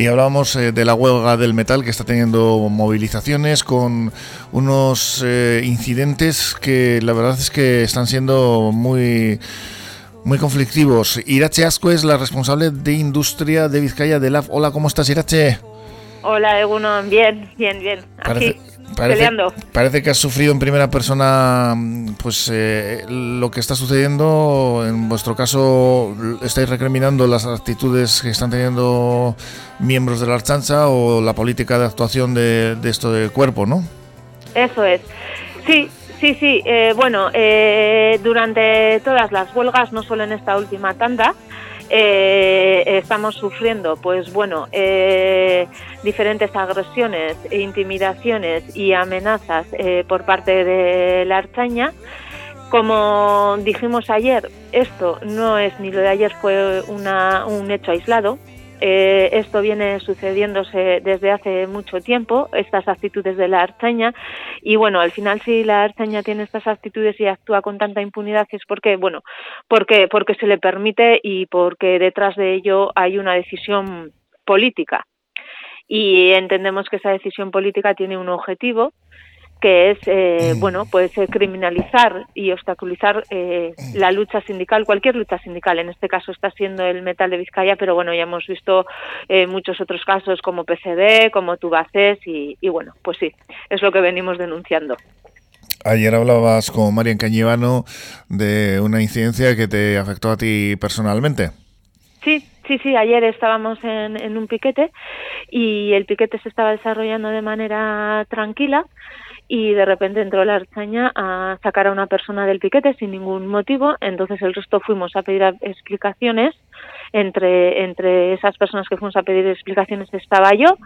Y hablábamos eh, de la huelga del metal que está teniendo movilizaciones con unos eh, incidentes que la verdad es que están siendo muy muy conflictivos. Irache Asco es la responsable de industria de Vizcaya de LAF. Hola, ¿cómo estás, Irache? Hola, Eguno. Bien, bien, bien. Aquí, peleando. parece, que has sufrido en primera persona pues eh, lo que está sucediendo. En vuestro caso, estáis recriminando las actitudes que están teniendo miembros de la Archancha o la política de actuación de, de esto de cuerpo, ¿no? Eso es. Sí, Sí, sí, eh, bueno, eh, durante todas las huelgas, no solo en esta última tanda, eh, estamos sufriendo, pues bueno, diferentes agresiones, intimidaciones y amenazas por parte de la Archaña. Como dijimos ayer, esto no es ni lo de ayer fue una, un hecho aislado, eh, esto viene sucediéndose desde hace mucho tiempo, estas actitudes de la archaña, y bueno, al final si la archaña tiene estas actitudes y actúa con tanta impunidad es porque, bueno, porque, porque se le permite y porque detrás de ello hay una decisión política. Y entendemos que esa decisión política tiene un objetivo, que es eh, mm. bueno pues eh, criminalizar y obstaculizar eh, la lucha sindical cualquier lucha sindical en este caso está siendo el metal de Vizcaya pero bueno ya hemos visto muchos otros casos como PCD como Tubacés y, y, bueno pues sí es lo que venimos denunciando Ayer hablabas con Marian Cañivano de una incidencia que te afectó a ti personalmente. Sí, sí, sí. Ayer estábamos en, en un piquete y el piquete se estaba desarrollando de manera tranquila y de repente entró la archaña a sacar a una persona del piquete sin ningún motivo, entonces el resto fuimos a pedir explicaciones, entre, entre esas personas que fuimos a pedir explicaciones estaba yo,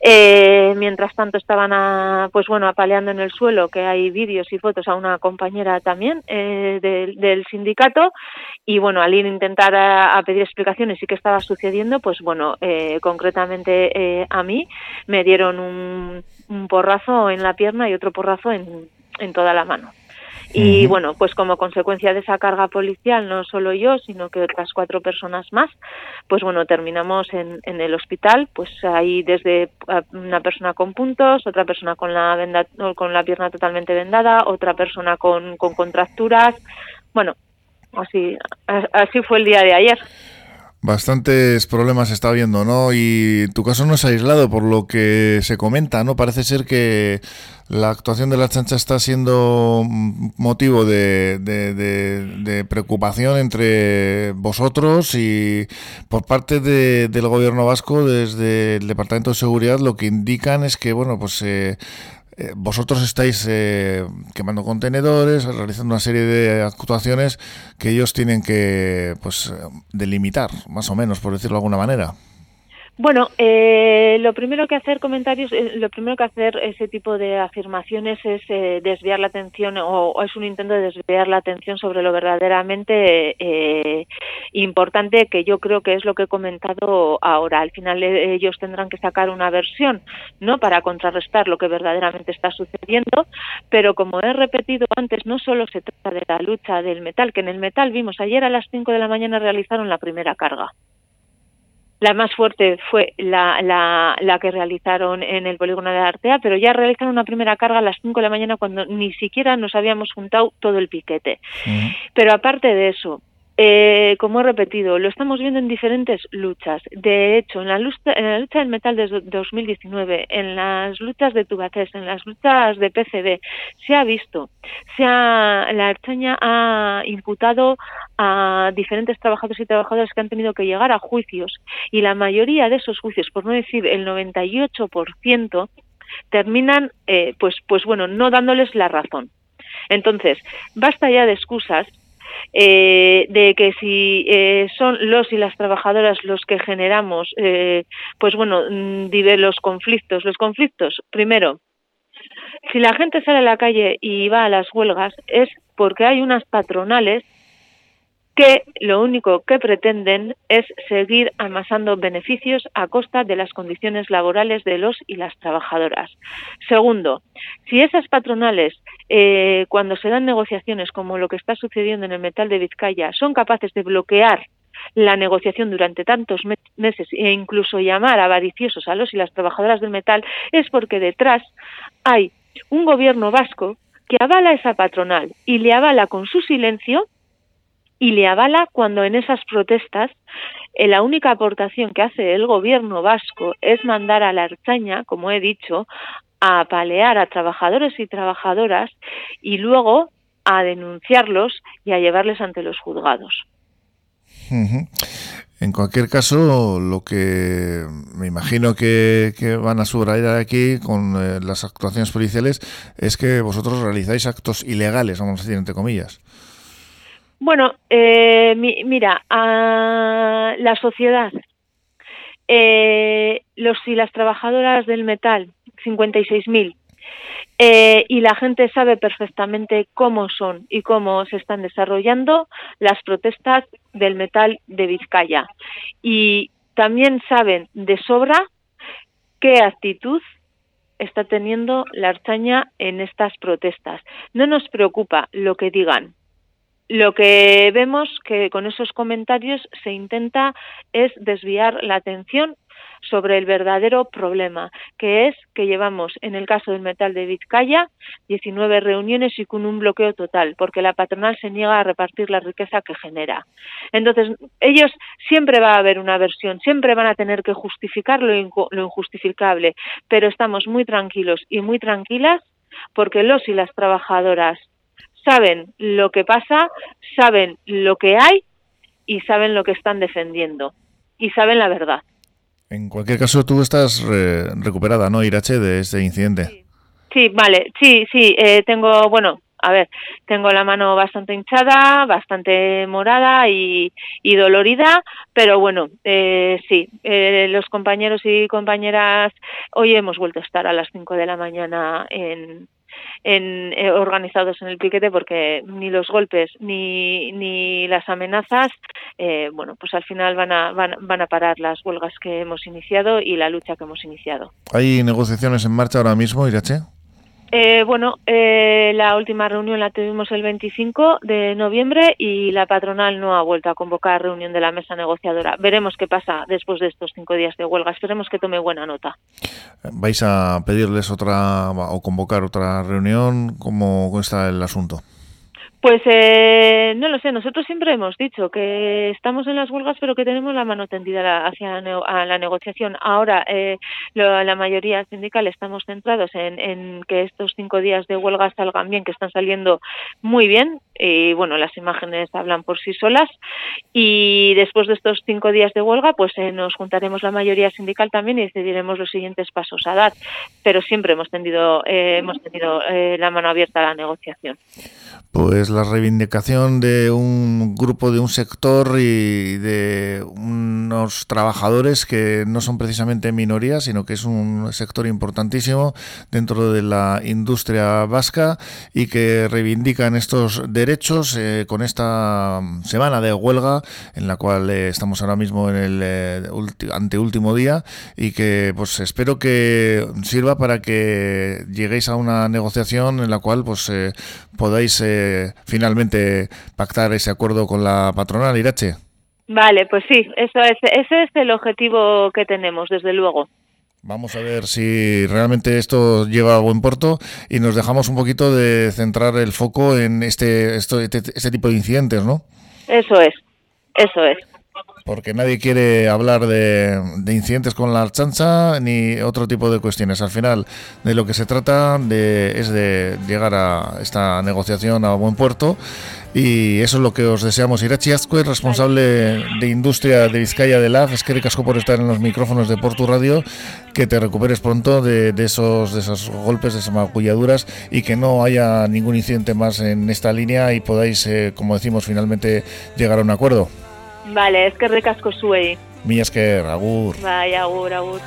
eh, mientras tanto estaban a, pues bueno, apaleando en el suelo, que hay vídeos y fotos a una compañera también eh, del sindicato. Y bueno, al ir a intentar a, pedir explicaciones y qué estaba sucediendo, pues bueno, eh, concretamente eh, a mí me dieron un, porrazo en la pierna y otro porrazo en toda la mano. Y bueno, pues como consecuencia de esa carga policial, no solo yo, sino que otras cuatro personas más, pues bueno, terminamos en, en el hospital, pues ahí desde una persona con puntos, otra persona con la, venda, con la pierna totalmente vendada, otra persona con, con contracturas. Bueno, así, así fue el día de ayer. Bastantes problemas está habiendo, ¿no? Y tu caso no es aislado por lo que se comenta, ¿no? Parece ser que la actuación de la chancha está siendo motivo de, preocupación entre vosotros y por parte del gobierno vasco, desde el Departamento de Seguridad, lo que indican es que, bueno, pues eh, eh, vosotros estáis eh, quemando contenedores, realizando una serie de actuaciones que ellos tienen que pues delimitar, más o menos, por decirlo de alguna manera. Bueno, eh, lo primero que hacer comentarios, eh, lo primero que hacer ese tipo de afirmaciones es eh, desviar la atención o, es un intento de desviar la atención sobre lo verdaderamente eh, importante que yo creo que es lo que he comentado ahora. Al final eh, ellos tendrán que sacar una versión, ¿no? Para contrarrestar lo que verdaderamente está sucediendo, pero como he repetido antes, no solo se trata de la lucha del metal, que en el metal vimos ayer a las 5 de la mañana realizaron la primera carga. La más fuerte fue la, la, la, que realizaron en el polígono de Artea, pero ya realizaron una primera carga a las 5 de la mañana cuando ni siquiera nos habíamos juntado todo el piquete. Pero aparte de eso, eh, como he repetido, lo estamos viendo en diferentes luchas. De hecho, en la lucha, en la lucha del metal de 2019, en las luchas de Tubatés, en las luchas de PCB, se ha visto, se ha, la Archaña ha imputado a diferentes trabajadores y trabajadoras que han tenido que llegar a juicios y la mayoría de esos juicios, por no decir el 98%, terminan, eh, pues, pues bueno, no dándoles la razón. Entonces, basta ya de excusas eh, de que si eh, son los y las trabajadoras los que generamos, eh, pues bueno, mm, los conflictos. Los conflictos, primero, si la gente sale a la calle y va a las huelgas es porque hay unas patronales que lo único que pretenden es seguir amasando beneficios a costa de las condiciones laborales de los y las trabajadoras. Segundo, si esas patronales, eh, cuando se dan negociaciones como lo que está sucediendo en el metal de Vizcaya, son capaces de bloquear la negociación durante tantos meses e incluso llamar avariciosos a los y las trabajadoras del metal es porque detrás hay un gobierno vasco que avala esa patronal y le avala con su silencio y le avala cuando en esas protestas eh, la única aportación que hace el gobierno vasco es mandar a la Archaña, como he dicho, a apalear a trabajadores y trabajadoras y luego a denunciarlos y a llevarles ante los juzgados. En cualquier caso, lo que me imagino que, van a subrayar aquí con eh, las actuaciones policiales es que vosotros realizáis actos ilegales, vamos a decir, entre comillas. Bueno, eh, mira, a la sociedad, eh, los y las trabajadoras del metal, 56.000, eh, y la gente sabe perfectamente cómo son y cómo se están desarrollando las protestas del metal de Vizcaya. Y también saben de sobra qué actitud está teniendo la Archaña en estas protestas. No nos preocupa lo que digan, lo que vemos que con esos comentarios se intenta es desviar la atención sobre el verdadero problema, que es que llevamos, en el caso del metal de Vizcaya, 19 reuniones y con un bloqueo total, porque la patronal se niega a repartir la riqueza que genera. Entonces, ellos siempre va a haber una versión, siempre van a tener que justificar lo, lo injustificable, pero estamos muy tranquilos y muy tranquilas porque los y las trabajadoras saben lo que pasa, saben lo que hay y saben lo que están defendiendo y saben la verdad. En cualquier caso, tú estás recuperada, ¿no, Irache, de este incidente? Sí, vale, sí, sí, eh, tengo, bueno, a ver, tengo la mano bastante hinchada, bastante morada y, dolorida, pero bueno, eh, sí, eh, los compañeros y compañeras, hoy hemos vuelto a estar a las 5 de la mañana en, en, eh, organizados en el piquete porque ni los golpes ni, ni las amenazas, eh, bueno, pues al final van a, van, van a parar las huelgas que hemos iniciado y la lucha que hemos iniciado. ¿Hay negociaciones en marcha ahora mismo, Irache? Eh, bueno, eh, la última reunión la tuvimos el 25 de noviembre y la patronal no ha vuelto a convocar reunión de la mesa negociadora. Veremos qué pasa después de estos cinco días de huelga. Esperemos que tome buena nota. ¿Vais a pedirles otra o convocar otra reunión? ¿Cómo está el asunto? Pues eh, no lo sé, nosotros siempre hemos dicho que estamos en las huelgas pero que tenemos la mano tendida hacia la negociación. Ahora, eh, la mayoría sindical estamos centrados en, que estos cinco días de huelga salgan bien, que están saliendo muy bien y bueno, las imágenes hablan por sí solas y después de estos cinco días de huelga pues eh, nos juntaremos la mayoría sindical también y decidiremos los siguientes pasos a dar, pero siempre hemos tendido, hemos tenido la mano abierta a la negociación. Pues la reivindicación de un grupo, de un sector y de unos trabajadores que no son precisamente minorías, sino que es un sector importantísimo dentro de la industria vasca y que reivindican estos derechos eh, con esta semana de huelga en la cual eh, estamos ahora mismo en el eh, anteúltimo día y que pues espero que sirva para que lleguéis a una negociación en la cual pues podáis finalmente pactar ese acuerdo con la patronal, Irache. Vale, pues sí, eso es, ese es el objetivo que tenemos, desde luego. Vamos a ver si realmente esto lleva a buen puerto y nos dejamos un poquito de centrar el foco en este, esto, este, este tipo de incidentes, ¿no? Eso es, eso es porque nadie quiere hablar de, incidentes con la chancha ni otro tipo de cuestiones. Al final, de lo que se trata de, es de llegar a esta negociación a buen puerto y eso es lo que os deseamos. Irachi Azcue, responsable de industria de Vizcaya de LAF, es que casco por estar en los micrófonos de Portu Radio, que te recuperes pronto de, esos, de esos golpes, de esas magulladuras y que no haya ningún incidente más en esta línea y podáis, eh, como decimos, finalmente llegar a un acuerdo. Vale, eskerrik asko zuei. Mi esker, agur. Bai, agur, agur.